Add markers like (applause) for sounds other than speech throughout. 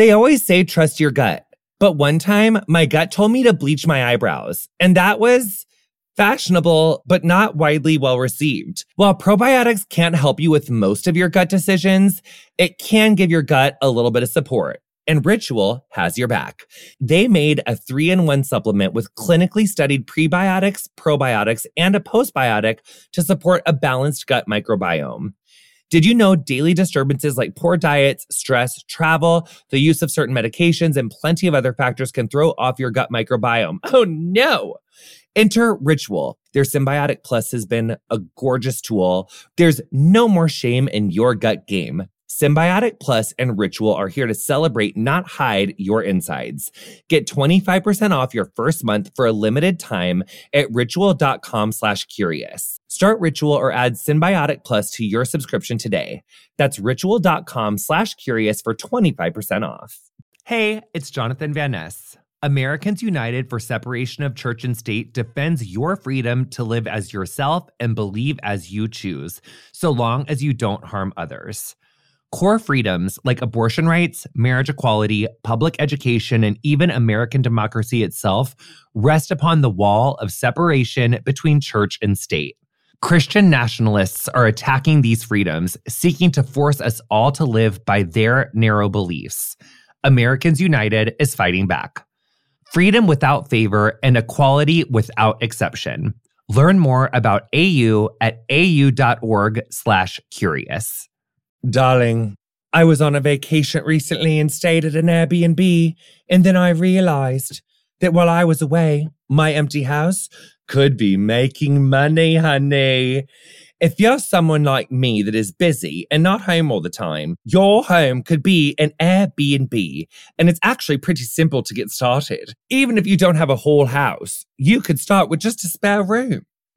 They always say trust your gut. But one time, my gut told me to bleach my eyebrows, and that was fashionable, but not widely well received. While probiotics can't help you with most of your gut decisions, it can give your gut a little bit of support. And Ritual has your back. They made a three in one supplement with clinically studied prebiotics, probiotics, and a postbiotic to support a balanced gut microbiome. Did you know daily disturbances like poor diets, stress, travel, the use of certain medications, and plenty of other factors can throw off your gut microbiome? (laughs) Oh no! Enter Ritual. Their Synbiotic Plus has been a gorgeous tool. There's no more shame in your gut game. Synbiotic Plus and Ritual are here to celebrate, not hide your insides. Get 25% off your first month for a limited time at ritual.com slash curious. Start Ritual or add Synbiotic Plus to your subscription today. That's ritual.com slash curious for 25% off. Hey, it's Jonathan Van Ness. Americans United for Separation of Church and State defends your freedom to live as yourself and believe as you choose, so long as you don't harm others. Core freedoms like abortion rights, marriage equality, public education, and even American democracy itself rest upon the wall of separation between church and state. Christian nationalists are attacking these freedoms, seeking to force us all to live by their narrow beliefs. Americans United is fighting back. Freedom without favor and equality without exception. Learn more about AU at au.org/curious. Darling, I was on a vacation recently and stayed at an Airbnb, and then I realized that while I was away, my empty house could be making money, honey. If you're someone like me that is busy and not home all the time, your home could be an Airbnb. And it's actually pretty simple to get started. Even if you don't have a whole house, you could start with just a spare room.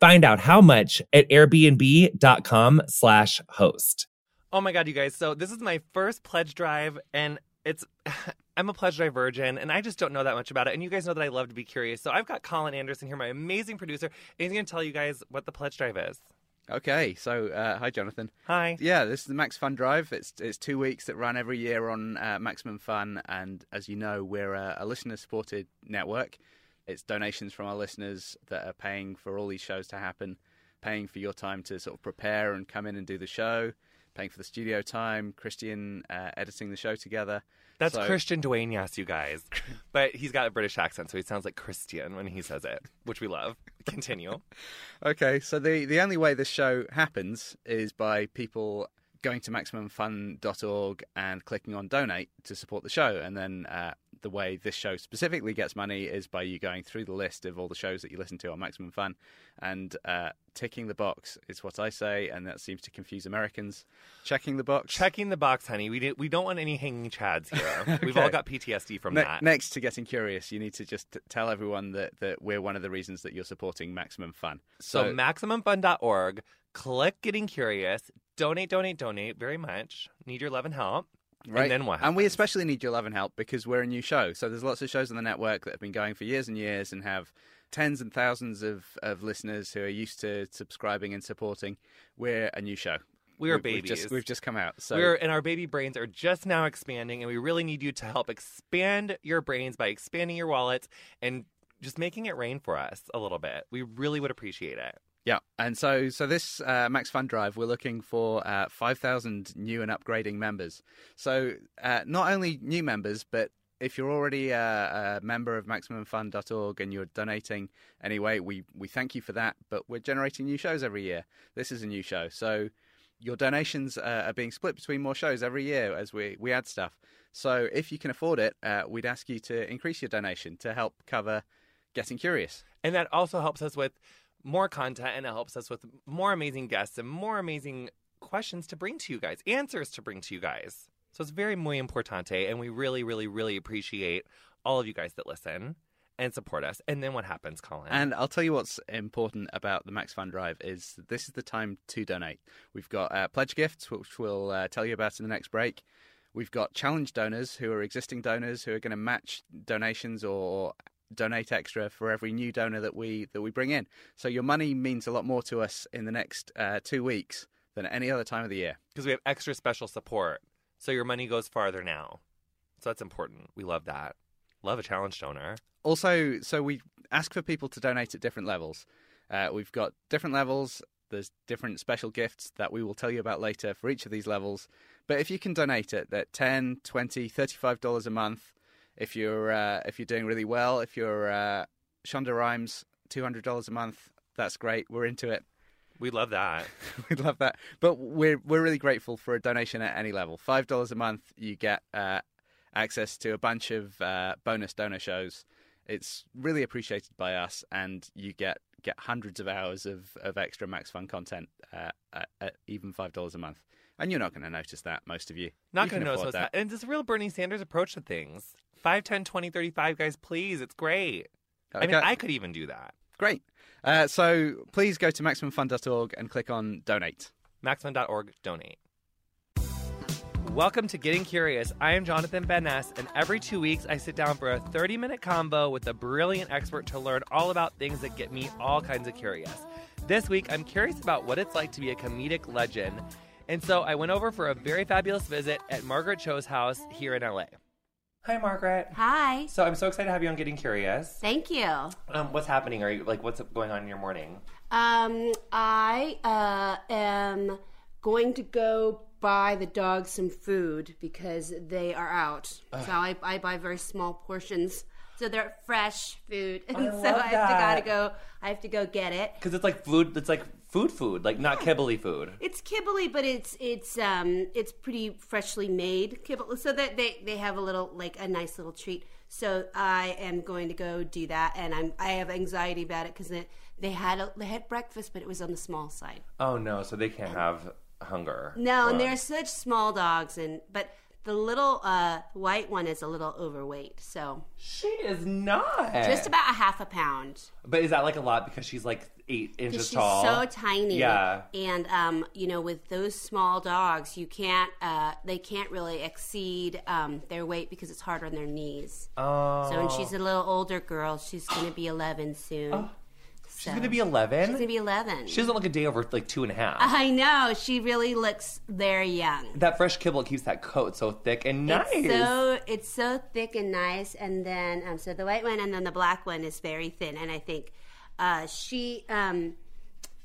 Find out how much at airbnb.com slash host. Oh my God, you guys. So this is my first pledge drive and it's (sighs) I'm a pledge drive virgin and I just don't know that much about it. And you guys know that I love to be curious. So I've got Colin Anderson here, my amazing producer, and he's gonna tell you guys what the pledge drive is. Okay, so uh, hi, Jonathan. Hi. Yeah, this is the Max Fun Drive. It's it's two weeks that run every year on uh, Maximum Fun, and as you know, we're a, a listener-supported network. It's donations from our listeners that are paying for all these shows to happen, paying for your time to sort of prepare and come in and do the show, paying for the studio time, Christian uh, editing the show together. That's So- Christian Dwayne, yes, you guys. But he's got a British accent, so he sounds like Christian when he says it, which we love. Continue. (laughs) Okay, so the, the only way this show happens is by people going to MaximumFun.org and clicking on donate to support the show. And then uh, the way this show specifically gets money is by you going through the list of all the shows that you listen to on Maximum Fun and uh, ticking the box is what I say, and that seems to confuse Americans. Checking the box. Checking the box, honey. We did, we don't want any hanging chads here. (laughs) We've all got PTSD from Ne- that. next to getting curious, you need to just t- tell everyone that, that we're one of the reasons that you're supporting Maximum Fun. So, MaximumFun.org, click Getting Curious, donate, donate, donate very much. Need your love and help. Right. And then what And we especially need your love and help because we're a new show. So there's lots of shows on the network that have been going for years and years and have tens and thousands of, of listeners who are used to subscribing and supporting. We're a new show. We are We- We've babies. just, we've just come out. So We're and our baby brains are just now expanding, and we really need you to help expand your brains by expanding your wallets and just making it rain for us a little bit. We really would appreciate it. Yeah, and so so this uh, Max Fun Drive, we're looking for uh, five thousand new and upgrading members. So uh, not only new members, but if you're already a, a member of MaximumFun.org and you're donating anyway, we we thank you for that. But we're generating new shows every year. This is a new show, so your donations uh, are being split between more shows every year as we we add stuff. So if you can afford it, uh, we'd ask you to increase your donation to help cover getting curious. And that also helps us with more content and it helps us with more amazing guests and more amazing questions to bring to you guys, answers to bring to you guys. So it's very muy importante, and we really, really, really appreciate all of you guys that listen and support us. And then what happens, Colin? And I'll tell you what's important about the Max Fun Drive is this is the time to donate. We've got uh, pledge gifts, which we'll uh, tell you about in the next break. We've got challenge donors who are existing donors who are going to match donations or donate extra for every new donor that we that we bring in. So your money means a lot more to us in the next uh, two weeks than any other time of the year because we have extra special support. So your money goes farther now. So that's important. We love that. Love a challenge donor. Also, so we ask for people to donate at different levels. Uh, we've got different levels. There's different special gifts that we will tell you about later for each of these levels. But if you can donate it at 10 20 $35 a month, if you're uh, if you're doing really well, if you're uh, Shonda Rhimes, two hundred dollars a month, that's great. We're into it. We love that. (laughs) we love that. But we're we're really grateful for a donation at any level. Five dollars a month, you get uh, access to a bunch of uh, bonus donor shows. It's really appreciated by us, and you get get hundreds of hours of, of extra Max Fun content uh, at, at even five dollars a month. And you're not going to notice that, most of you. Not going to notice that. And it's a real Bernie Sanders approach to things. 5, 10, 20, 35, guys, please. It's great. Okay. I mean, I could even do that. Great. Uh, so please go to MaximumFun.org and click on donate. Maximum.org, donate. Welcome to Getting Curious. I am Jonathan Van Ness, and every two weeks I sit down for a 30 minute combo with a brilliant expert to learn all about things that get me all kinds of curious. This week, I'm curious about what it's like to be a comedic legend and so I went over for a very fabulous visit at Margaret Cho's house here in LA. Hi, Margaret. Hi. So I'm so excited to have you on Getting Curious. Thank you. Um, what's happening? Are you like what's going on in your morning? Um, I uh, am going to go buy the dogs some food because they are out. Ugh. So I, I buy very small portions so they're fresh food, and (laughs) I so I have that. to gotta go. I have to go get it because it's like food. It's like food, food, like not kibbly food. It's kibbly, but it's it's um it's pretty freshly made kibble, so that they they have a little like a nice little treat. So I am going to go do that, and I'm I have anxiety about it because they had a, they had breakfast, but it was on the small side. Oh no! So they can't have hunger. No, and they're such small dogs, and but the little uh, white one is a little overweight, so she is not just about a half a pound. But is that like a lot because she's like eight inches tall? she's tall? So tiny, yeah. And um, you know, with those small dogs, you can't uh, they can't really exceed um, their weight because it's hard on their knees. Oh. So when she's a little older girl, she's going to be eleven soon. Oh. She's gonna be eleven. She's gonna be eleven. She doesn't look a day over like two and a half. I know. She really looks very young. That fresh kibble keeps that coat so thick and nice. It's so it's so thick and nice, and then um, so the white one and then the black one is very thin, and I think uh, she um,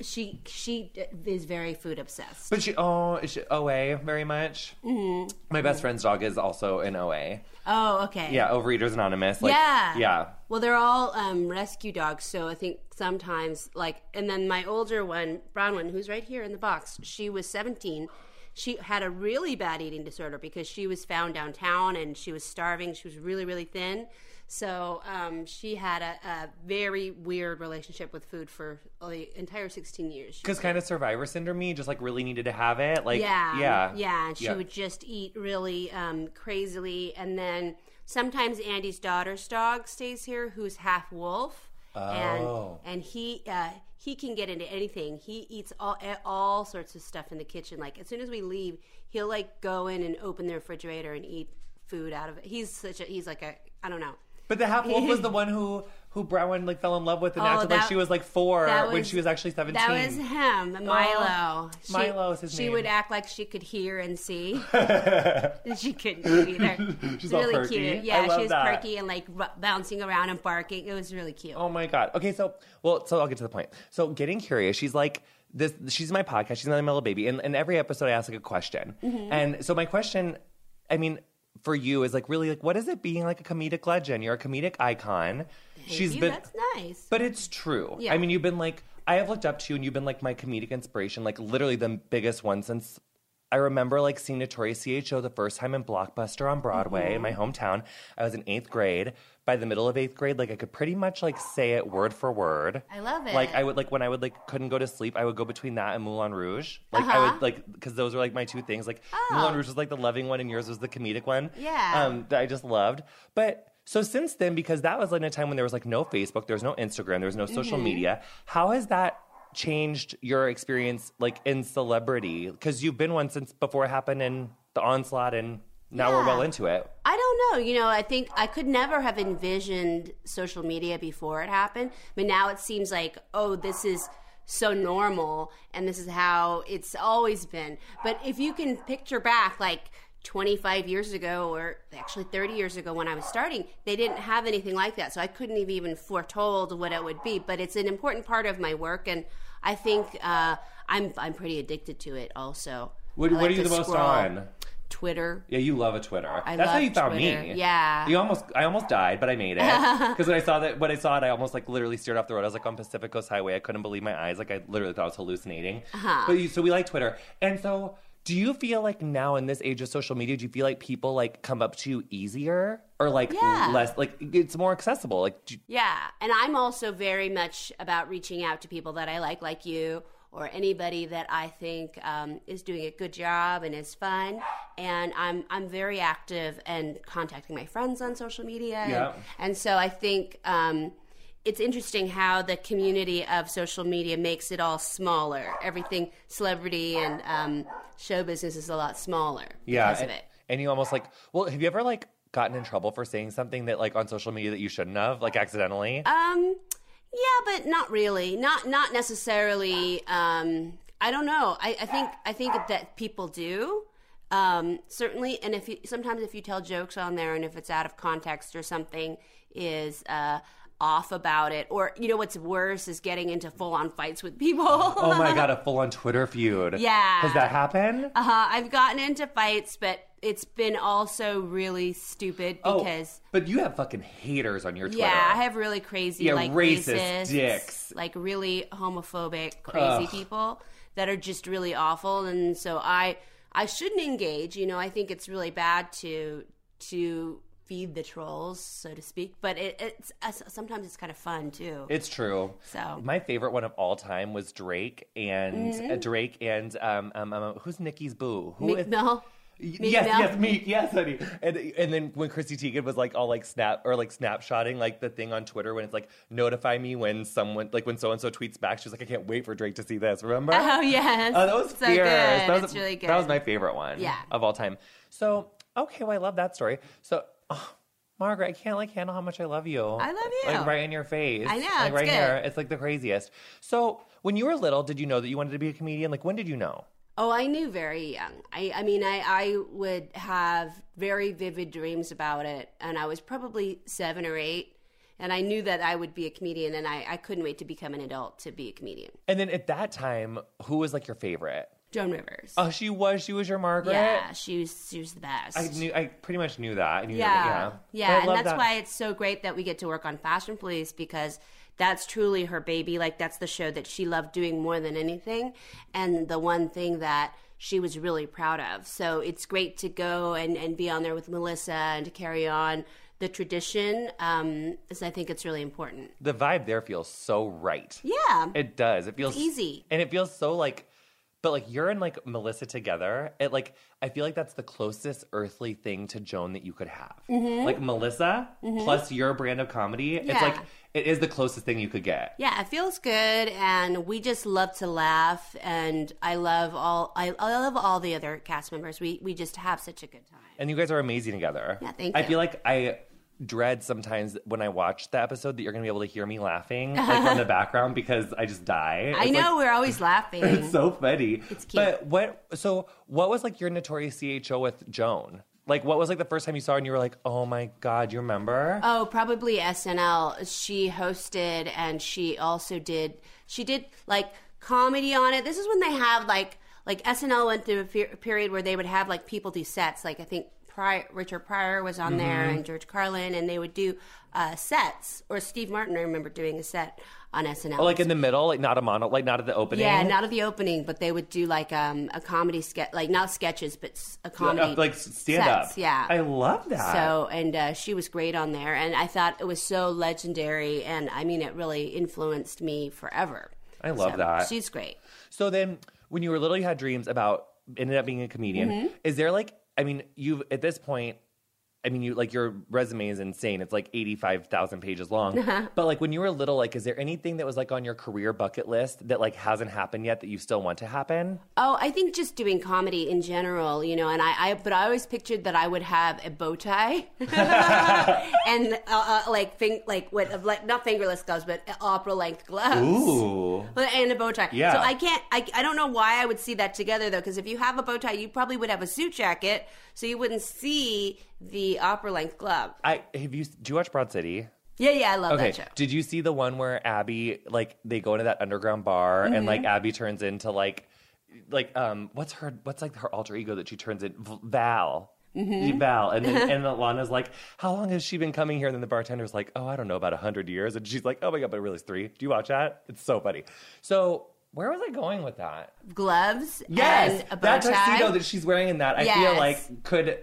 she she is very food obsessed. But she oh is she OA very much. Mm-hmm. My best friend's dog is also an OA. Oh, okay. Yeah, Overeaters Anonymous. Like, yeah, yeah. Well, they're all um, rescue dogs, so I think sometimes like, and then my older one, brown one, who's right here in the box, she was seventeen she had a really bad eating disorder because she was found downtown and she was starving. She was really, really thin. So um, she had a, a, very weird relationship with food for the entire 16 years. Because kind of survivor syndrome, just like really needed to have it. Like, yeah, yeah, yeah. And she yeah. would just eat really um, crazily, and then sometimes Andy's daughter's dog stays here, who's half wolf. Oh. And and he uh, he can get into anything. He eats all all sorts of stuff in the kitchen. Like as soon as we leave, he'll like go in and open the refrigerator and eat food out of it. He's such a he's like a I don't know. But the half wolf was (laughs) the one who who Brown like fell in love with and oh, acted that, like she was like four was, when she was actually seventeen. That was him, Milo. Oh, she, Milo is his she name. She would act like she could hear and see. (laughs) (laughs) she couldn't either. She's really perky. cute. Yeah, she was that. perky and like r- bouncing around and barking. It was really cute. Oh my god. Okay, so well, so I'll get to the point. So getting curious, she's like this. She's my podcast. She's my little baby, and, and every episode I ask like a question. Mm-hmm. And so my question, I mean for you is like really like what is it being like a comedic legend? You're a comedic icon. Thank She's you. been That's nice. But it's true. Yeah. I mean, you've been like I have looked up to you and you've been like my comedic inspiration, like literally the biggest one since I remember like seeing Notorious CHO the first time in Blockbuster on Broadway in my mm-hmm. hometown. I was in eighth grade. By the middle of eighth grade, like I could pretty much like say it word for word. I love it. Like I would like when I would like couldn't go to sleep, I would go between that and Moulin Rouge. Like I Uh-huh. would like because those were like my two things. Like Oh. Moulin Rouge was like the loving one, and yours was the comedic one. Yeah. Um, that I just loved. But so since then, because that was like in a time when there was like no Facebook, there was no Instagram, there was no social Mm-hmm. media. How has that changed your experience like in celebrity? Because you've been one since before it happened in the onslaught, and now we're well into it. I don't know. You know, I think I could never have envisioned social media before it happened. But now it seems like, oh, this is so normal and this is how it's always been. But if you can picture back, like, 25 years ago, or actually 30 years ago when I was starting, they didn't have anything like that. So I couldn't have even foretold what it would be. But it's an important part of my work, and I think uh, I'm I'm pretty addicted to it. Also, What, I what are you the most on? Twitter. Yeah, you love a Twitter. I That's how you found Twitter. me. Yeah. You almost, I almost died, but I made it (laughs) because when I saw that, when I saw it, I almost like literally steered off the road. I was like on Pacific Coast Highway. I couldn't believe my eyes. Like I literally thought I was hallucinating. Uh-huh. But you, so we like Twitter, and so do you feel like now in this age of social media, do you feel like people like come up to you easier or like Yeah. less? Like it's more accessible. Like do Yeah, and I'm also very much about reaching out to people that I like, like you, or anybody that I think um, is doing a good job and is fun. And I'm I'm very active and contacting my friends on social media. and- Yeah. And, so I think um, it's interesting how the community of social media makes it all smaller. Everything celebrity and um, show business is a lot smaller yeah, because and, of it. and you almost like. Well, have you ever like gotten in trouble for saying something that like on social media that you shouldn't have, like accidentally? Um, yeah, but not really. Not not necessarily. Um, I don't know. I, I think I think that people do. Um, certainly, and if you sometimes if you tell jokes on there and if it's out of context or something is uh, off about it, or you know what's worse is getting into full on fights with people. oh my (laughs) god, a full on Twitter feud. Yeah. Has that happened? Uh-huh. I've gotten into fights, but it's been also really stupid because. Oh, but you have fucking haters on your Twitter. Yeah, I have really crazy, Yeah, like racist racists, dicks. like really homophobic, crazy Ugh. people that are just really awful. And so I, I shouldn't engage. You know, I think it's really bad to to feed the trolls, so to speak. But it, it's uh, sometimes it's kind of fun too. It's true. So- my favorite one of all time was Drake and uh, Drake and um, um, um who's Nicki's boo? Who is- Mill. Meek yes, Mill? yes, Meek, yes, honey. And and then when Chrissy Teigen was like all like snap or like snapshotting like the thing on Twitter when it's like notify me when someone like when so and so tweets back, she's like I can't wait for Drake to see this. Remember? Oh yes, (laughs) Oh, that was so fierce. good. That was, really good. That was my favorite one. Yeah. Of all time. So okay, well I love that story. So. oh, Margaret, I can't like handle how much I love you. I love you. Like right in your face. I know, Like right good. here. It's like the craziest. So when you were little, did you know that you wanted to be a comedian? Like when did you know? Oh, I knew very young. I, I mean, I, I would have very vivid dreams about it, and I was probably seven or eight, and I knew that I would be a comedian, and I, I couldn't wait to become an adult to be a comedian. And then at that time, who was like your favorite? Joan Rivers. Oh, she was. She was your Margaret. yeah, she was she was the best. I knew. I pretty much knew that. I knew yeah, That, yeah. yeah, and that's that. why it's so great that we get to work on Fashion Police because that's truly her baby. Like that's the show that she loved doing more than anything, and the one thing that she was really proud of. So it's great to go and, and be on there with Melissa and to carry on the tradition. Um, is I think it's really important. the vibe there feels so right. Yeah, It does. It feels easy. and it feels so like. But like you're and like Melissa together, it like I feel like that's the closest earthly thing to Joan that you could have. Like Melissa plus your brand of comedy, it's Mm-hmm. Like it is the closest thing you could get. Yeah, it feels good, and we just love to laugh. And I love all I, I love all the other cast members. We we just have such a good time. And you guys are amazing together. Yeah, thank I feel like I dread sometimes when I watch the episode that you're gonna be able to hear me laughing like (laughs) from the background because I just die. I It's, know like, we're always laughing. (laughs) it's so funny. It's cute. But what? So what was like your notorious CHO with Joan? Like what was like the first time you saw her and you were like, oh my god, you remember? Oh, probably SNL. She hosted and she also did she did like comedy on it. This is when they have like like SNL went through a period where they would have like people do sets. Like I think Pryor, Richard Pryor was on there, Mm-hmm. and George Carlin, and they would do uh, sets. Or Steve Martin, I remember doing a set on SNL. Oh, like in the middle, like not a mono, like not at the opening. yeah, not at the opening, but they would do like um, a comedy sketch, like not sketches, but a comedy, Uh, like stand up. sets, Yeah, I love that. so, and uh, she was great on there, and I thought it was so legendary, and I mean, it really influenced me forever. I love So, that. She's great. So then, when you were little, you had dreams about ended up being a comedian. Mm-hmm. Is there like, I mean, you've at this point, I mean, you like your resume is insane. It's like eighty five thousand pages long. Uh-huh. (laughs) But like when you were little, like, is there anything that was like on your career bucket list that like hasn't happened yet that you still want to happen? Oh, I think just doing comedy in general, you know, and I, I but I always pictured that I would have a bow tie (laughs) (laughs) and uh, uh, like fing, like what like not fingerless gloves, but opera length gloves. Ooh. And a bow tie. Yeah. So I can't. I, I don't know why I would see that together though, because if you have a bow tie, you probably would have a suit jacket, so you wouldn't see the opera length glove. I have you. Do you watch Broad City? Yeah, yeah, I love Okay. that show. Did you see the one where Abbi like they go into that underground bar and Mm-hmm. like Abbi turns into like like um what's her what's like her alter ego that she turns in Val. Mm-hmm. Val and then (laughs) and Lana's like, how long has she been coming here? And then the bartender's like, oh, I don't know, about a hundred years. And she's like, oh my god, but it really is three. Do you watch that? It's so funny. So where was I going with that? Gloves. Yes, and that tuxedo that she's wearing in that. I feel like could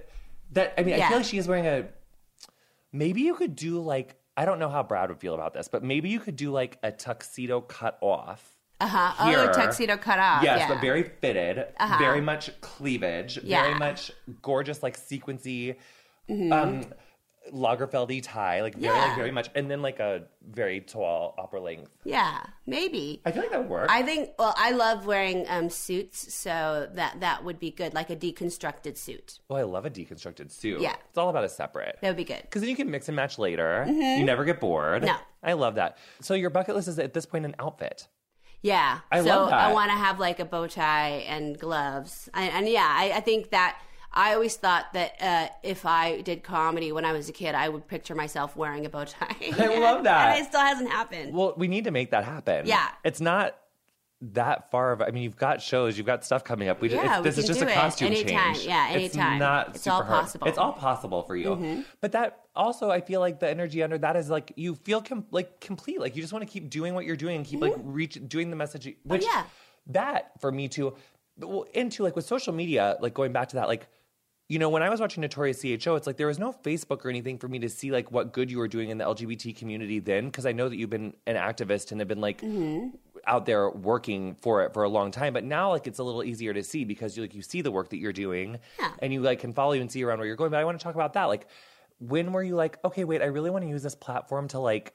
that. I mean, I feel like she is wearing a. Maybe you could do like I don't know how Brad would feel about this, but maybe you could do like a tuxedo cut off. Uh huh. Oh, tuxedo cut off. Yes, yeah. Uh-huh. but very fitted, very much cleavage, very much gorgeous, like sequency, Mm-hmm. um, Lagerfeldy tie, like very, Yeah. like very much, and then like a very tall opera length. Yeah, maybe. I feel like that would work. I think. Well, I love wearing um, suits, so that that would be good, like a deconstructed suit. well, I love a deconstructed suit. Yeah. it's all about a separate. That would be good. Because then you can mix and match later. You never get bored. Mm-hmm. No. I love that. So your bucket list is at this point an outfit. Yeah. I so love that. I want to have like a bow tie and gloves, I, and yeah, I, I think that. I always thought that uh, if I did comedy when I was a kid, I would picture myself wearing a bow tie. (laughs) I love that. and it still hasn't happened. Well, we need to make that happen. Yeah. It's not that far of I mean, you've got shows, you've got stuff coming up. We just, Yeah, it's, we this is just a costume anytime. change. Yeah, It's anytime. not It's all super hard. possible. Mm-hmm. It's all possible for you. But that also, I feel like the energy under that is like you feel com- like complete. Like you just want to keep doing what you're doing and keep like reach doing the message. Which Mm-hmm. Oh, yeah. that for me too. Well, into like with social media, like going back to that, like you know, when I was watching Notorious CHO, it's like there was no Facebook or anything for me to see like what good you were doing in the LGBT community then, because I know that you've been an activist and have been like mm-hmm. out there working for it for a long time. But now like it's a little easier to see because you like you see the work that you're doing Yeah. and you like can follow you and see around where you're going. But I want to talk about that. Like, when were you like, okay, wait, I really want to use this platform to like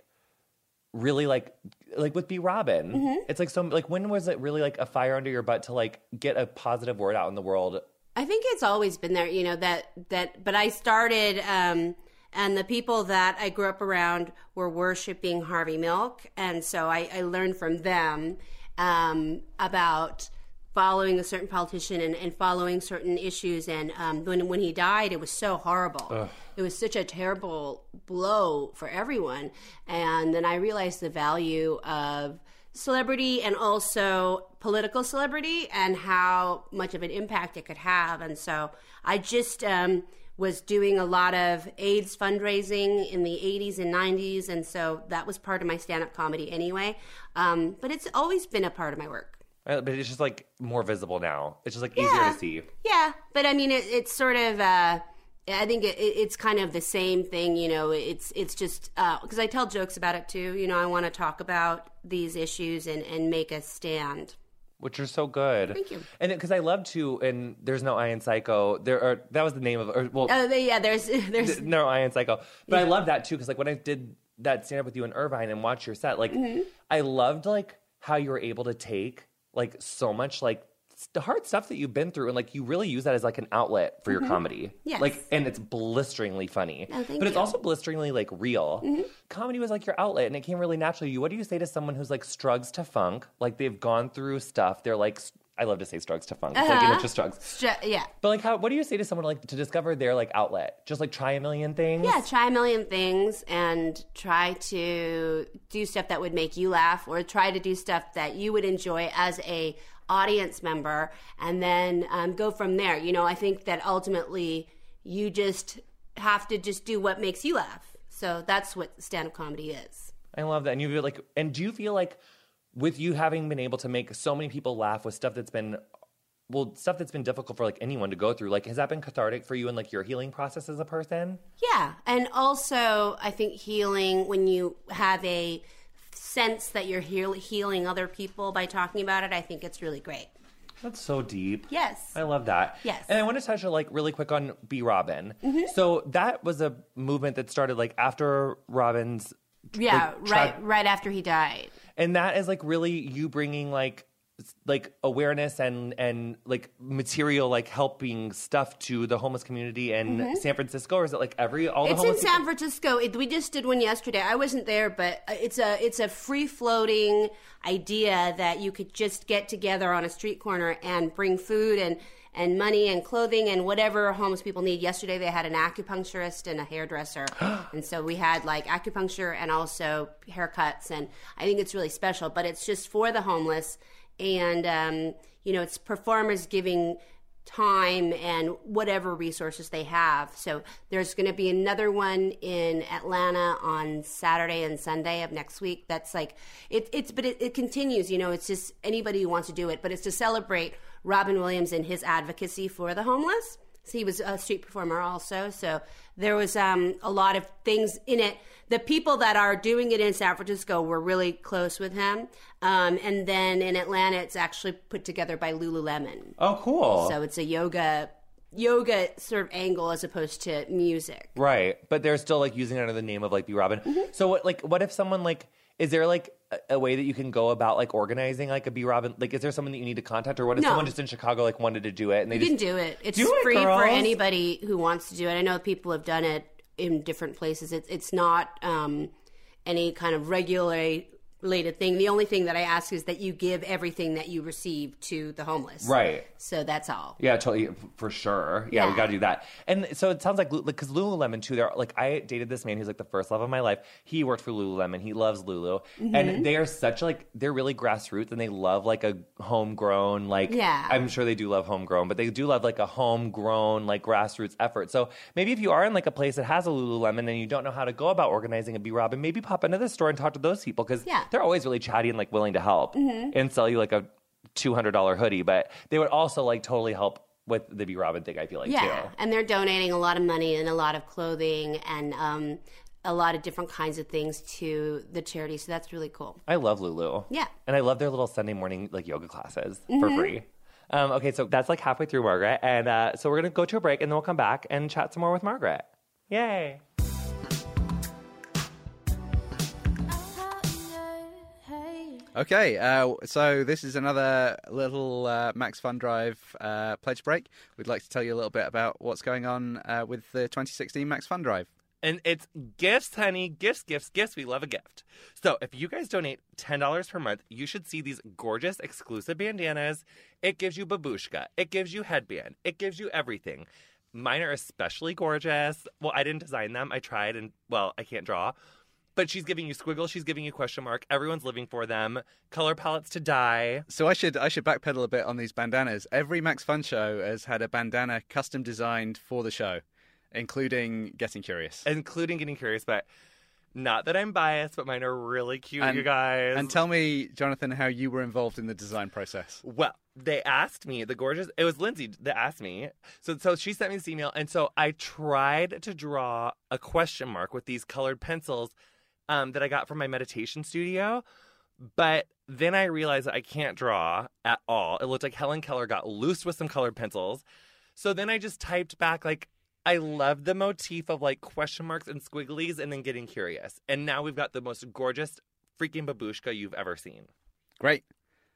really like like with Be Robin. Mm-hmm. It's like so like when was it really like a fire under your butt to like get a positive word out in the world? I think it's always been there, you know, that, that, but I started, um, and the people that I grew up around were worshiping Harvey Milk. And so I, I learned from them, um, about following a certain politician and, and following certain issues. And, um, when, when he died, it was so horrible. It was such a terrible blow for everyone. And then I realized the value of, celebrity and also political celebrity and how much of an impact it could have. And so I just um, was doing a lot of AIDS fundraising in the 80s and 90s. And so that was part of my stand up comedy anyway. Um, but it's always been a part of my work. Uh, But it's just like more visible now. It's just like easier to see. Yeah, but I mean, it, it's sort of. Uh, I think it, it- it's kind of the same thing, you know. It's it's just because I tell jokes about it too. You know, I want to talk about these issues and and make a stand. which are so good. Thank you. And because I love to, and there's no Iron Psycho. There are that was the name of, or well, Oh, yeah. There's (laughs) there's no Iron Psycho. But I love that too because like when I did that stand up with you in Irvine and watch your set, like Mm-hmm. I loved like how you were able to take like so much like the hard stuff that you've been through and like you really use that as like an outlet for your comedy. Mm-hmm. Yes. Like and it's blisteringly funny. Oh, thank but it's you. Mm-hmm. also blisteringly like real. Comedy was like your outlet and it came really naturally. You what do you say to someone who's like strugs to funk? Like they've gone through stuff. They're like I love to say strugs to funk. It's like Uh-huh. image to strugs. Stra- yeah. But like, how? What do you say to someone like to discover their like outlet? Just like try a million things. Yeah, try a million things and try to do stuff that would make you laugh or try to do stuff that you would enjoy as a audience member and then um, go from there. You know, I think that ultimately you just have to just do what makes you laugh. So that's what stand up comedy is. I love that. And you feel like, and do you feel like with you having been able to make so many people laugh with stuff that's been, well, stuff that's been difficult for like anyone to go through, like, has that been cathartic for you in like your healing process as a person? Yeah. And also, I think healing when you have a sense that you're heal- healing other people by talking about it, I think it's really great. That's so deep. Yes. I love that. Yes. Mm-hmm. And I want to touch like really quick on Be Robin. So that was a movement that started like after Robin's Yeah, like, tra- right right after he died. And that is like really you bringing like like awareness and and like material like helping stuff to the homeless community in San Francisco or is it like every all the Mm-hmm. It's in San Francisco. It, we just did one yesterday. I wasn't there, but uh, it's a it's a free floating idea that you could just get together on a street corner and bring food and and money and clothing and whatever homeless people need. Yesterday they had an acupuncturist and a hairdresser, (gasps) and so we had like acupuncture and also haircuts. And I think it's really special. But it's just for the homeless, and um, you know it's performers giving time and whatever resources they have. So there's going to be another one in Atlanta on Saturday and Sunday of next week. That's like it, it's but it, it continues. You know, it's just anybody who wants to do it, but it's to celebrate Robin Williams and his advocacy for the homeless. So he was a street performer also. So there was um, a lot of things in it. The people that are doing it in San Francisco were really close with him. Um, and then in Atlanta, it's actually put together by Lululemon. Oh, cool. So it's a yoga yoga sort of angle as opposed to music. Right, but they're still like using it under the name of like Be Robin. Mm-hmm. So what like what if someone like is there like a, way that you can go about like organizing like a Be Robin? Like is there someone that you need to contact or what if No. someone just in Chicago like wanted to do it and they You can just do it. It's Do it, free girls. for anybody who wants to do it. I know people have done it in different places. It's it's not um, any kind of regular related thing. The only thing that I ask is that you give everything that you receive to the homeless. Right. So that's all. Yeah, totally for sure. Yeah, we got to do that. And so it sounds like because Lululemon too. They're like I dated this man who's like the first love of my life. He worked for Lululemon. He loves Lulu, Mm-hmm. and they are such like they're really grassroots, and they love like a homegrown like. Yeah. I'm sure they do love homegrown, but they do love like a homegrown like grassroots effort. So maybe if you are in like a place that has a Lululemon and you don't know how to go about organizing a Be Robin, maybe pop into the store and talk to those people because Yeah. Mm-hmm. they're always really chatty and like willing to help and sell you like a two hundred dollar hoodie. But they would also like totally help with the Be Robin thing. I feel like Yeah, too. and they're donating a lot of money and a lot of clothing and um, a lot of different kinds of things to the charity. So that's really cool. I love Lulu. Yeah. and I love their little Sunday morning like yoga classes for free. Um, okay, so that's like halfway through Margaret, and uh, so we're gonna go to a break, and then we'll come back and chat some more with Margaret. Yay! Okay, uh, so this is another little uh, Max Fun Drive uh, pledge break. We'd like to tell you a little bit about what's going on uh, with the 2016 Max Fun Drive. And it's gifts, honey. Gifts, gifts, gifts. We love a gift. So if you guys donate $10 per month, you should see these gorgeous exclusive bandanas. It gives you babushka. It gives you headband. It gives you everything. Mine are especially gorgeous. Well, I didn't design them. I tried and, well, I can't draw. But she's giving you squiggles. She's giving you question mark. Everyone's living for them. Color palettes to die. So I should I should backpedal a bit on these bandanas. Every Max Fun show has had a bandana custom designed for the show, including Getting Curious. including getting curious, but not that I'm biased, but mine are really cute, And- you guys. And tell me, Jonathan, how you were involved in the design process. Well, they asked me, the gorgeous, it was Lindsay that asked me. So, so she sent me this email. And so I tried to draw a question mark with these colored pencils um, that I got from my meditation studio. But then I realized that I can't draw at all. It looked like Helen Keller got loose with some colored pencils. So then I just typed back, like, I love the motif of like question marks and squigglies and then getting curious. And now we've got the most gorgeous freaking babushka you've ever seen. Great.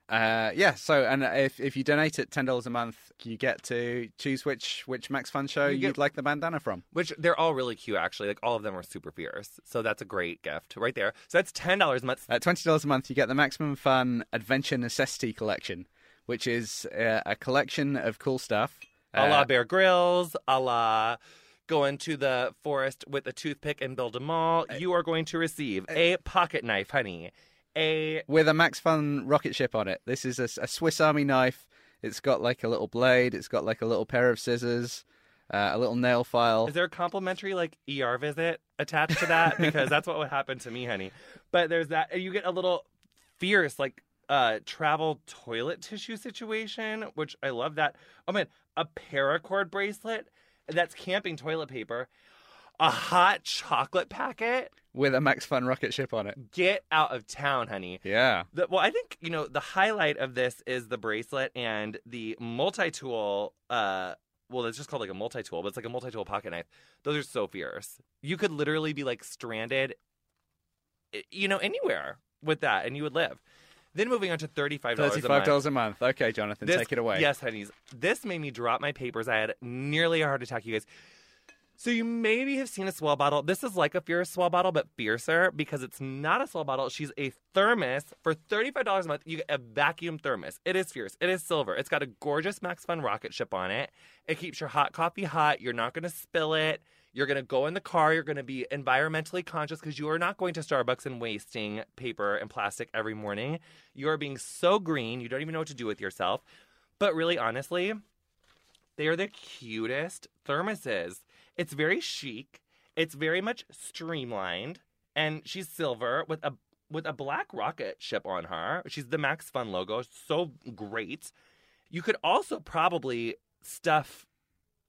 Uh, yeah. So, and if if you donate at ten dollars a month, you get to choose which which Max Fun show You would like the bandana from. Which they're all really cute, actually. Like all of them are super fierce. So that's a great gift right there. So that's ten dollars a month. At twenty dollars a month, you get the Maximum Fun Adventure Necessity Collection, which is uh, a collection of cool stuff. a la Uh, Bear Grylls, a la go into the forest with a toothpick and build a mall. You are going to receive a pocket knife, honey. A with a Max Fun rocket ship on it. This is a, a Swiss Army knife. It's got like a little blade. It's got like a little pair of scissors. uh, a little nail file. Is there a complimentary like ER visit attached to that? (laughs) because that's what would happen to me, honey. But there's that. You get a little fierce like uh travel toilet tissue situation, which I love that. Oh man, a paracord bracelet that's camping toilet paper, a hot chocolate packet. with a Max Fun rocket ship on it. Get out of town, honey. Yeah. The, well, I think you know the highlight of this is the bracelet and the multi-tool. Uh, well, it's just called like a multi-tool, but it's like a multi-tool pocket knife. Those are so fierce. You could literally be like stranded, you know, anywhere with that, and you would live. Then moving on to thirty-five dollars. Thirty-five dollars a month. Okay, Jonathan, This- take it away. Yes, honeys. This made me drop my papers. I had nearly a heart attack, you guys. So you maybe have seen a S'well bottle. This is like a fierce S'well bottle, but fiercer because it's not a S'well bottle. She's a thermos for thirty-five dollars a month. You get a vacuum thermos. It is fierce. It is silver. It's got a gorgeous Max Fun rocket ship on it. It keeps your hot coffee hot. You're not going to spill it. You're going to go in the car. You're going to be environmentally conscious because you are not going to Starbucks and wasting paper and plastic every morning. You are being so green. You don't even know what to do with yourself. But really, honestly, they are the cutest thermoses. It's very chic. It's very much streamlined, and she's silver with a with a black rocket ship on her. She's the Max Fun logo. So great. You could also probably stuff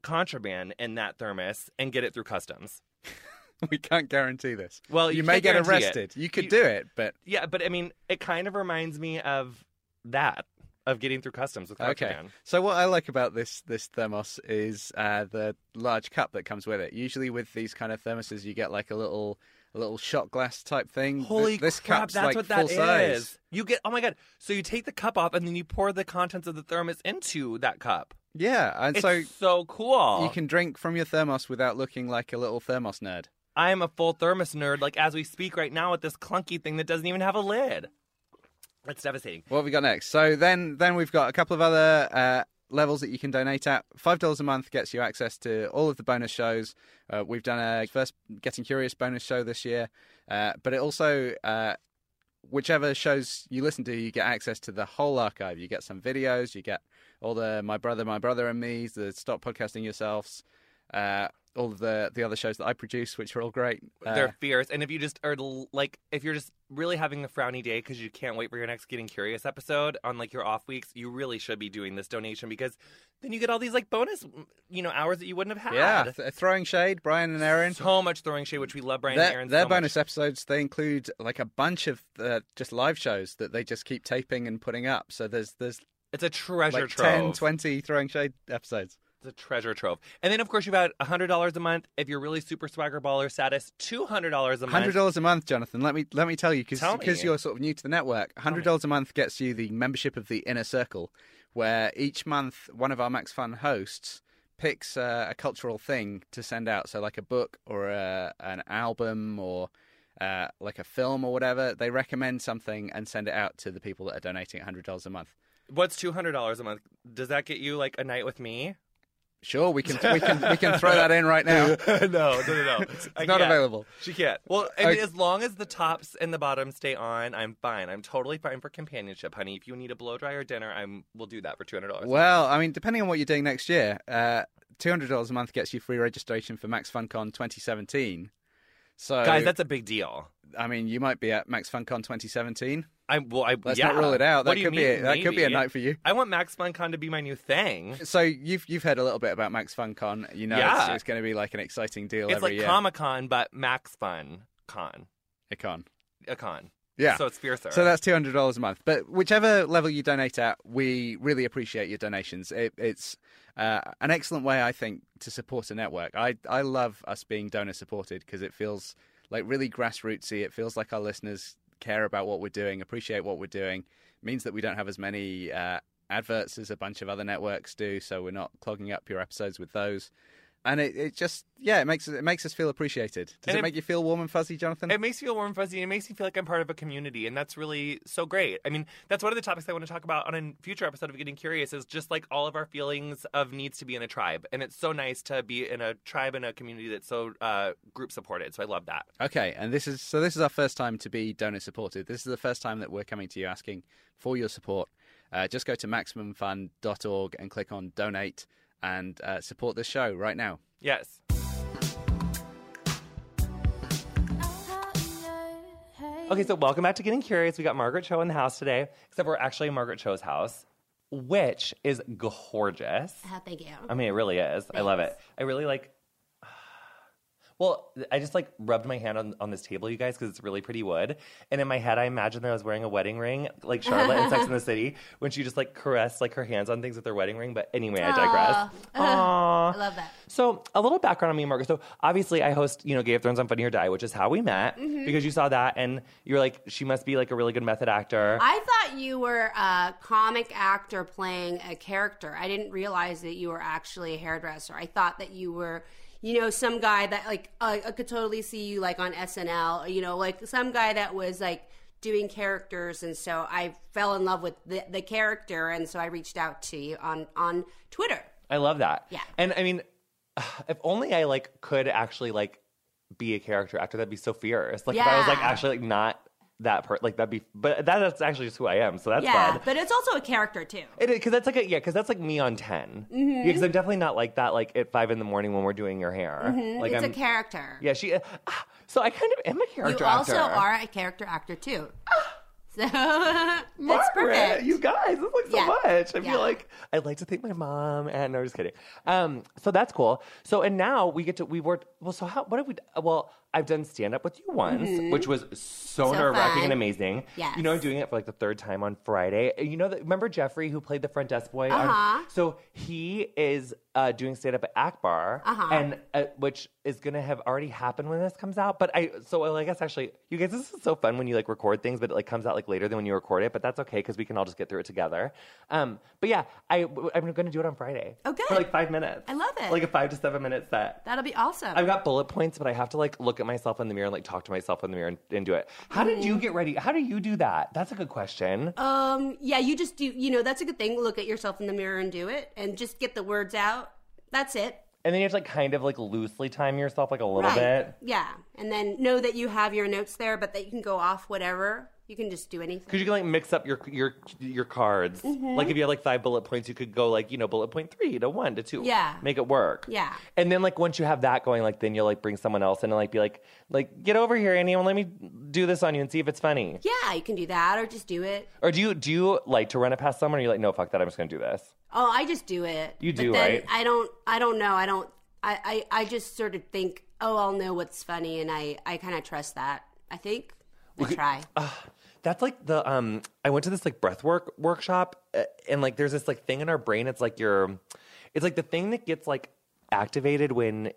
contraband in that thermos and get it through customs. (laughs) we can't guarantee this. Well, you, you may get guarantee it. arrested. You could You- do it, but Yeah, but I mean, it kind of reminds me of that of getting through customs with Okay. So what I like about this this thermos is uh, the large cup that comes with it. Usually with these kind of thermoses, you get like a little a little shot glass type thing. Th- Holy this crap! cup's That's like what full that is. size. You get oh my god! So you take the cup off and then you pour the contents of the thermos into that cup. Yeah, and It's so so, cool. you can drink from your thermos without looking like a little thermos nerd. I am a full thermos nerd, like as we speak right now with this clunky thing that doesn't even have a lid. That's devastating. What have we got next? So then then we've got a couple of other uh, levels that you can donate at. Five dollars a month gets you access to all of the bonus shows. Uh, we've done a first Getting Curious bonus show this year, uh, but it also uh, whichever shows you listen to, you get access to the whole archive. You get some videos, you get all the My Brother, My Brother and Me, the Stop Podcasting Yourselves, uh, all of the the other shows that I produce, which are all great. Uh, They're fierce, and if you just are like, if you're just really having a frowny day because you can't wait for your next Getting Curious episode on like your off weeks, you really should be doing this donation because then you get all these like bonus, you know, hours that you wouldn't have had. yeah, th- throwing shade, Bryan and Erin. So much throwing shade, which we love, Bryan their, and Erin. their so much. bonus episodes they include like a bunch of uh, just live shows that they just keep taping and putting up so there's there's It's a treasure like trove. 10 20 throwing shade episodes It's a treasure trove. And then, of course, you've got $100 a month if you're really super swagger baller status, $200 a month. $100 a month jonathan let me let me tell you because you're sort of new to the network $100 a month gets you the membership of the inner circle where each month one of our max fun hosts picks uh, a cultural thing to send out so like a book or a, an album or uh, like a film or whatever they recommend something and send it out to the people that are donating $100 a month What's $200 a month? Does that get you like a night with me? Sure, we can we can we can throw that in right now. no, (laughs) no, no, no. It's not available. She can't. Well, I mean, Okay. as long as the tops and the bottoms stay on, I'm fine. I'm totally fine for companionship, honey. If you need a blow dryer dinner, I'm we'll do that for two hundred dollars. Well, I mean, depending on what you're doing next year, uh, two hundred dollars a month gets you free registration for Max FunCon 2017. So, Guys, that's a big deal. I mean, you might be at Max FunCon 2017. I well, I Let's yeah. not rule it out. That could be a, mean? that could be a night for you. I want Max FunCon to be my new thing. So you've you've heard a little bit about Max FunCon. You know, it's, Yeah. it's going to be like an exciting deal It's every like. Comic Con, but Max Fun Con, a con. a con. Yeah. So it's fiercer. So that's two hundred dollars a month. But whichever level you donate at, we really appreciate your donations. It, it's uh, an excellent way, I think, to support a network. I I love us being donor supported because it feels like really grassrootsy. It feels like our listeners care about what we're doing, appreciate what we're doing. It means that we don't have as many uh, adverts as a bunch of other networks do, so we're not clogging up your episodes with those. And it, it just yeah, it makes it makes us feel appreciated. Does it, it- make you feel warm and fuzzy, Jonathan? It makes me feel warm and fuzzy, and it makes me feel like I'm part of a community, and that's really so great. I mean, that's one of the topics I want to talk about on a future episode of Getting Curious is just like all of our feelings of needs to be in a tribe, and it's so nice to be in a tribe and a community that's so uh, group supported. So I love that. Okay, and this is so this is our first time to be donor supported. This is the first time that we're coming to you asking for your support. Uh, just go to maximumfun.org and click on donate, and uh, support the show right now. Yes. Okay, so welcome back to Getting Curious. We got Margaret Cho in the house today, except we're actually in Margaret Cho's house, which is gorgeous. Oh, thank you. I mean, it really is. I love it. I really like. Well, I just like rubbed my hand on, on this table, you guys, because it's really pretty wood. And in my head, I imagined that I was wearing a wedding ring, like Charlotte in Sex in the (laughs) City, when she just like caressed like her hands on things with her wedding ring. But anyway, I digress. Aww. (laughs) I love that. So a little background on me and Margaret. So obviously I host, you know, Game of Thrones on Funny or Die, which is how we met Mm-hmm. because you saw that and you were like, she must be like a really good method actor. I thought you were a comic actor playing a character. I didn't realize that you were actually a hairdresser. I thought that you were, you know, some guy that like uh, I could totally see you like on SNL. You know, like some guy that was like doing characters, and so I fell in love with the, the character, and so I reached out to you on on Twitter. I love that. Yeah. And I mean, (sighs) if only I like could actually like be a character actor, that'd be so fierce. Like if I was like actually like not that part, like that'd be, but that, that's actually just who I am. So that's yeah, fun. but it's also a character too. It because that's like a, yeah, because that's like me on 10 Yeah, because I'm definitely not like that. Like at five in the morning when we're doing your hair. Like Mm-hmm. it's I'm, a character. yeah, she. Uh, ah, so I kind of am a character you also actor. are a character actor too. So (laughs) that's Margaret, perfect. You guys, it's like so much. I Yeah. feel like I'd like to thank my mom, and no, just kidding. Um, so that's cool. So and now we get to we worked. Well, so how? What have we? Well, I've done stand up with you once, which was so, Mm-hmm. So nerve wracking and amazing. Yes. You know, I'm doing it for like the third time on Friday. You know, that, remember Jeffrey who played the front desk boy? Uh-huh. so he is uh, doing stand up at Akbar, Uh-huh. and uh, which is gonna have already happened when this comes out. But I so well, I guess actually, you guys, this is so fun when you like record things, but it like comes out like later than when you record it. But that's okay because we can all just get through it together. Um, but yeah, I I'm gonna do it on Friday. Oh, good. For like five minutes. I love it. Like a five to seven minute set. That'll be awesome. I've got bullet points, but I have to like look at myself in the mirror and like talk to myself in the mirror and, and do it. How did you get ready? How do you do that? That's a good question. Um, yeah, you just do, you know, that's a good thing. Look at yourself in the mirror and do it and just get the words out. That's it. and then you have to like kind of like loosely time yourself like a little right. bit. Yeah. And then know that you have your notes there, but that you can go off whatever. You can just do anything. Because you can like mix up your your your cards. Mm-hmm. Like if you have like five bullet points, you could go like you know bullet point three to one to two. Yeah. make it work. Yeah. and then like once you have that going, like then you'll like bring someone else in and like be like like get over here, Annie, and let me do this on you and see if it's funny. Yeah, you can do that or just do it. Or do you do you like to run it past someone? Or you like no fuck that, I'm just gonna do this. Oh, I just do it. You But do, then right? I don't, I don't know. I don't, I, I, I just sort of think, oh, I'll know what's funny. And I, I kind of trust that. I think. I try. That's like the um. I went to this like breath work workshop, uh, and like there's this like thing in our brain. It's like your, it's like the thing that gets like activated when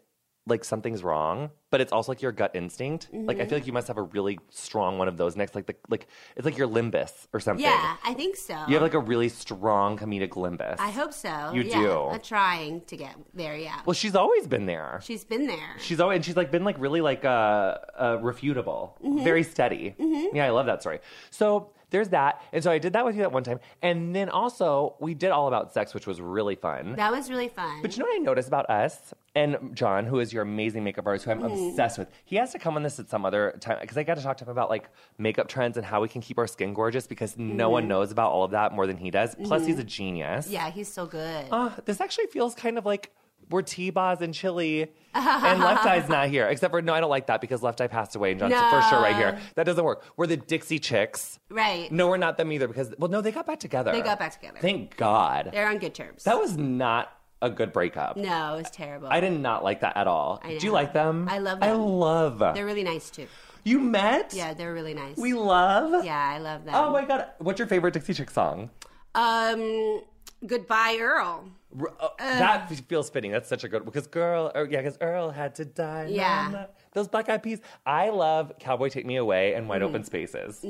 like something's wrong, but it's also like your gut instinct. Like I feel like you must have a really strong one of those next. Like the like it's like your limbus or something. yeah, I think so. You have like a really strong comedic limbus. I hope so. You yeah, do. I'm trying to get there. Yeah. Well, she's always been there. She's been there. She's always and she's like been like really like uh, uh refutable, Mm-hmm. very steady. Yeah, I love that story. So there's that, and so I did that with you that one time, and then also we did all about sex, which was really fun. that was really fun. but you know what I noticed about us and John, who is your amazing makeup artist, who I'm Mm-hmm. obsessed with. He has to come on this at some other time because I got to talk to him about like makeup trends and how we can keep our skin gorgeous because no one knows about all of that more than he does. Plus, he's a genius. Mm-hmm. yeah, he's so good. Uh, this actually feels kind of like we're T-Boz and Chili, (laughs) and Left Eye's not here. Except for no, I don't like that because Left Eye passed away, and John's for sure right here. That doesn't work. We're the Dixie Chicks. right. No, we're not them either because well, no, they got back together. They got back together. Thank God. They're on good terms. that was not a good breakup. no, it was terrible. I did not like that at all. I Do you like them? I love them. I love. They're really nice too. you met? Yeah, they're really nice. We love. yeah, I love them. Oh my God! What's your favorite Dixie Chick song? Um, goodbye, Earl. R- uh, that feels fitting. That's such a good because girl, or, yeah, because Earl had to die. Yeah. Mama. Those Black Eyed Peas. I love "Cowboy Take Me Away" and Mm. "Wide Open Spaces."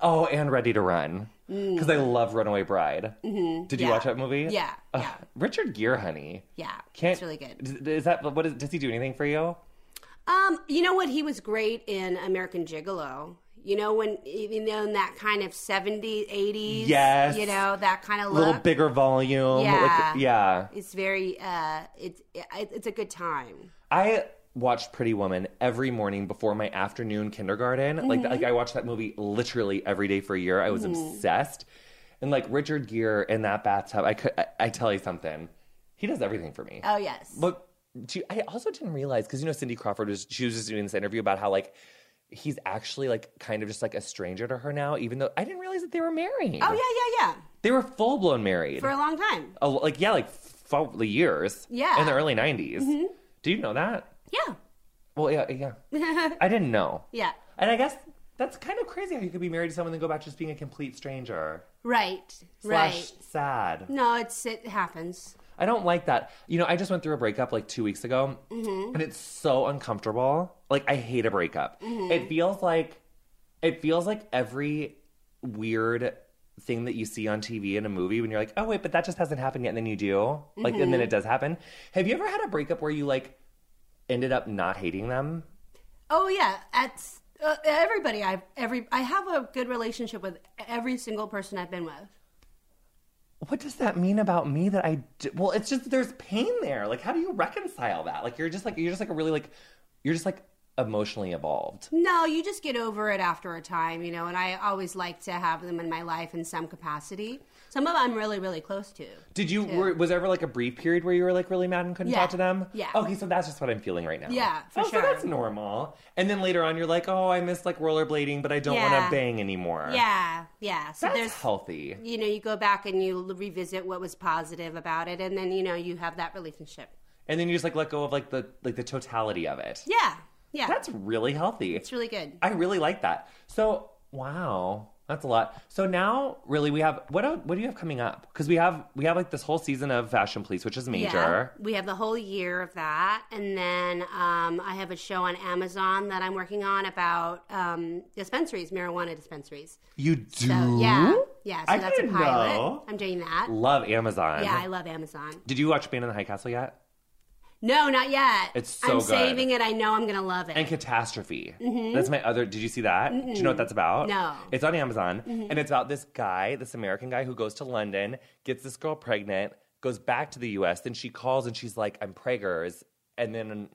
Oh, and "Ready to Run" because I love "Runaway Bride." Did you Mm-hmm. Yeah. watch that movie? Yeah, Ugh, yeah. Richard Gere, honey. Yeah, Can't, it's really good. Is that what is? Does he do anything for you? Um, you know what? He was great in American Gigolo. You know when you know in that kind of 70s, 80s. Yes. You know that kind of A look. little bigger volume. Yeah. Like, yeah. It's very. Uh, it's it, it's a good time. I watched Pretty Woman every morning before my afternoon kindergarten. Like, Mm-hmm. like I watched that movie literally every day for a year. I was obsessed. And like Richard Gere in that bathtub, I could. I, I tell you something. He does everything for me. Oh yes. But she, I also didn't realize because you know Cindy Crawford was she was just doing this interview about how like he's actually like kind of just like a stranger to her now, even though I didn't realize that they were married. oh yeah, yeah, yeah. they were full blown married. For a long time. Oh, like yeah, like f- years. Yeah. in the early 90s Do you know that? Yeah. Well, yeah, yeah. (laughs) I didn't know. Yeah. And I guess that's kind of crazy how you could be married to someone and then go back to just being a complete stranger. Right. Slash right. sad. No, it's it happens. I don't like that. You know, I just went through a breakup like two weeks ago, mm-hmm. and it's so uncomfortable. Like, I hate a breakup. Mm-hmm. It feels like, it feels like every weird thing that you see on TV in a movie when you're like, oh wait, but that just hasn't happened yet, and then you do, like, and then mm-hmm. it does happen. Have you ever had a breakup where you like ended up not hating them? Oh yeah, that's uh, everybody. I every I have a good relationship with every single person I've been with. What does that mean about me that I d- well it's just there's pain there. Like how do you reconcile that? Like you're just like you're just like a really like you're just like emotionally evolved. No, you just get over it after a time, you know. And I always like to have them in my life in some capacity. Some of them I'm really, really close to. Did you were, was there ever like a brief period where you were like really mad and couldn't Yeah. talk to them? Yeah. Okay, so that's just what I'm feeling right now. Yeah, oh, for oh, so sure. that's normal. And then later on you're like, "Oh, I miss like rollerblading, but I don't want Yeah. to bang anymore." Yeah, yeah. So That's there's healthy. you know you go back and you revisit what was positive about it, and then you know you have that relationship. And then you just like let go of like the like the totality of it. Yeah, yeah. That's really healthy. it's really good. I really like that. So, wow, that's a lot. So now, really, we have what? What do you have coming up? Because we have we have like this whole season of Fashion Police, which is major. Yeah, we have the whole year of that, and then um, I have a show on Amazon that I'm working on about um, dispensaries, marijuana dispensaries. You do? So yeah, yeah. So I that's a didn't pilot. know. I'm doing that. Love Amazon. Yeah, I love Amazon. Did you watch Man in the High Castle yet? No, not yet. It's so I'm good. saving it. I know I'm gonna love it. And Catastrophe. That's my other. Did you see that? Do you know what that's about? Mm-hmm. No. Mm-hmm. It's on Amazon, and it's about this guy, this American guy who goes to London, gets this girl pregnant, goes back to the U.S. Then she calls and she's like, "I'm preggers," and then.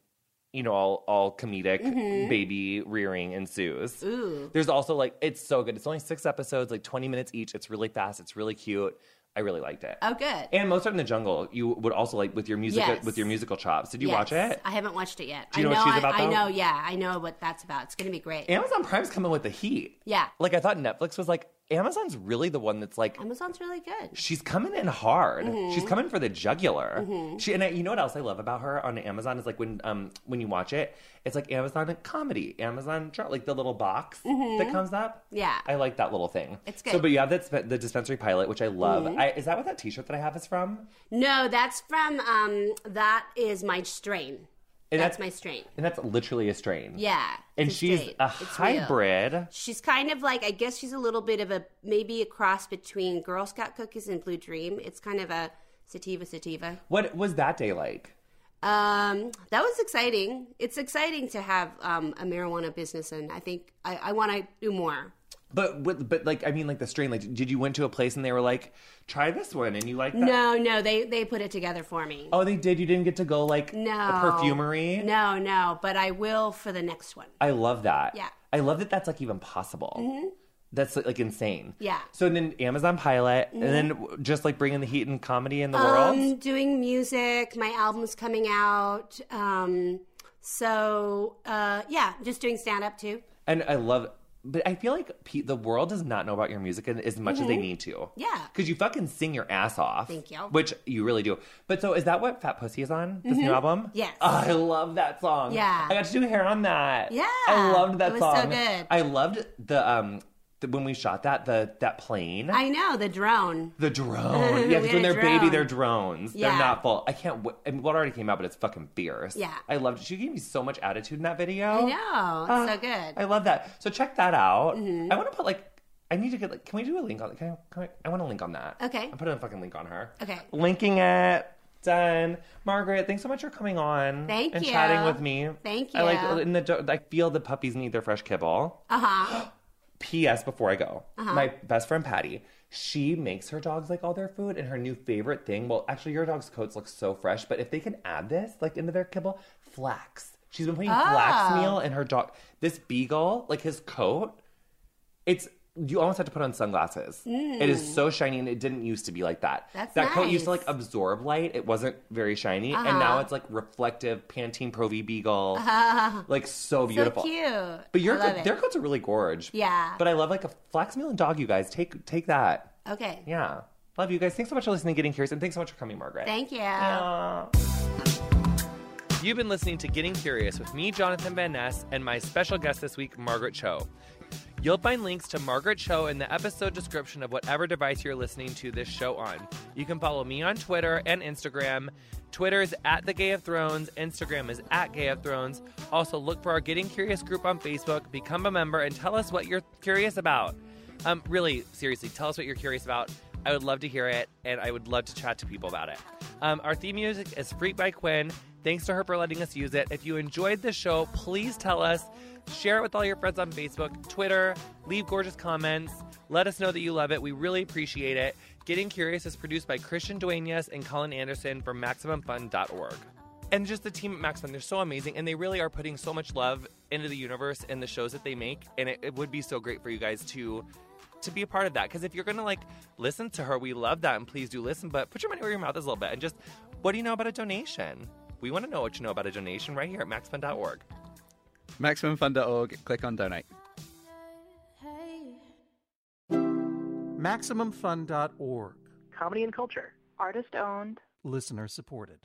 You know, all, all comedic baby rearing ensues. Mm-hmm. Ooh. There's also like, it's so good. It's only six episodes, like 20 minutes each. It's really fast. It's really cute. I really liked it. Oh, good. And Mozart in the Jungle, you would also like with your music Yes. with your musical chops. Did you Yes. watch it? I haven't watched it yet. Do you I know what she's I, about, I though? know. Yeah, I know what that's about. It's gonna be great. Amazon Prime's coming with the heat. Yeah. Like I thought Netflix was like Amazon's really the one that's like Amazon's really good. she's coming in hard. Mm-hmm. She's coming for the jugular. She and I, you know what else I love about her on Amazon is like when um when you watch it, it's like Amazon comedy, Amazon like the little box that comes up. Mm-hmm. Yeah. I like that little thing. It's good. Mm-hmm. but you have that the dispensary pilot, which I love. I, is that what that T-shirt that I have is from? No, that's from um that is my strain. And that's, that's- my strain. And that's literally a strain. Yeah. And it's she's strain. a It's real. hybrid. She's kind of like I guess she's a little bit of a maybe a cross between Girl Scout cookies and Blue Dream. It's kind of a sativa sativa. What was that day like? Um, that was exciting. It's exciting to have um, a marijuana business, and I think I, I want to do more. But with, but like I mean like the strain like did you went to a place and they were like try this one and you like that? No, no, they they put it together for me. Oh, they did. You didn't get to go like no a perfumery. No, no, but I will for the next one. I love that. Yeah. I love that. That's like even possible. That's like insane. Yeah. So then Amazon pilot, and then just like bringing the heat and comedy in the world. Um, doing music. My album's coming out. Um, so uh, yeah, just doing stand up too. And I love, but I feel like pe- the world does not know about your music as much as they need to. Mm-hmm. Yeah. Because you fucking sing your ass off. Thank you. Which you really do. But so is that what Fat Pussy is on? This new album? Mm-hmm. Yes. Oh, I love that song. Yeah. I got to do hair on that. Yeah. I loved that It was so song. good. I loved the um the, when we shot that the that plane. I know the drone. the drone. (laughs) Yeah, because when they're baby, they're drones. Yeah. They're not full. I can't. w- I mean, what already came out, but it's fucking fierce. Yeah. I loved. it. She gave me so much attitude in that video. I know it's so Uh, good. I love that. So check that out. Mm-hmm. I want to put like. I need to get like. Can we do a link on? Can I? Can I, I want a link on that. Okay. I'm putting a fucking link on her. Okay. Linking it. Done. Margaret, thanks so much for coming on. Thank and you. chatting with me. Thank you. I like in the. I feel the puppies need their fresh kibble. (gasps) (gasps) Uh huh. P.S. Before I go, Uh-huh. my best friend Patty, she makes her dogs like all their food, and her new favorite thing. Well, actually, your dog's coats look so fresh, but if they can add this like into their kibble, flax. She's been putting flax Oh. meal in her dog. This beagle, like his coat, it's you almost have to put on sunglasses. It is so shiny and it didn't used to be like that. Mm. That's that coat used to like absorb light. It wasn't very shiny. And Uh-huh. now it's like reflective Pantene Pro V Beagle. (laughs) like so beautiful. So cute. But your I love coat, it. their coats are really gorge. Yeah. But I love like a flax meal and dog, you guys. Take take that. Okay. Yeah. Love you guys. Thanks so much for listening, to getting curious, and thanks so much for coming, Margaret. Thank you. Yeah. You've been listening to Getting Curious with me, Jonathan Van Ness, and my special guest this week, Margaret Cho. You'll find links to Margaret Cho in the episode description of whatever device you're listening to this show on. You can follow me on Twitter and Instagram. Twitter is at the Gay of Thrones, Instagram is at Gay of Thrones. Also, look for our Getting Curious group on Facebook, become a member, and tell us what you're curious about. Um, really, seriously, tell us what you're curious about. I would love to hear it, and I would love to chat to people about it. Um, our theme music is Freak by Quiñ. Thanks to her for letting us use it. If you enjoyed this show, please tell us. Share it with all your friends on Facebook, Twitter, leave gorgeous comments. Let us know that you love it. We really appreciate it. Getting Curious is produced by Christian Duenas and Colin Anderson for MaximumFun.org. And just the team at Maximum, they're so amazing, and they really are putting so much love into the universe and the shows that they make. And it, it would be so great for you guys to to be a part of that. Because if you're gonna like listen to her, we love that, and please do listen. But put your money where your mouth is a little bit, and just what do you know about a donation? We want to know what you know about a donation right here at MaxFun.org. MaximumFun.org. Click on donate. MaximumFun.org. Comedy and culture. Artist owned. Listener supported.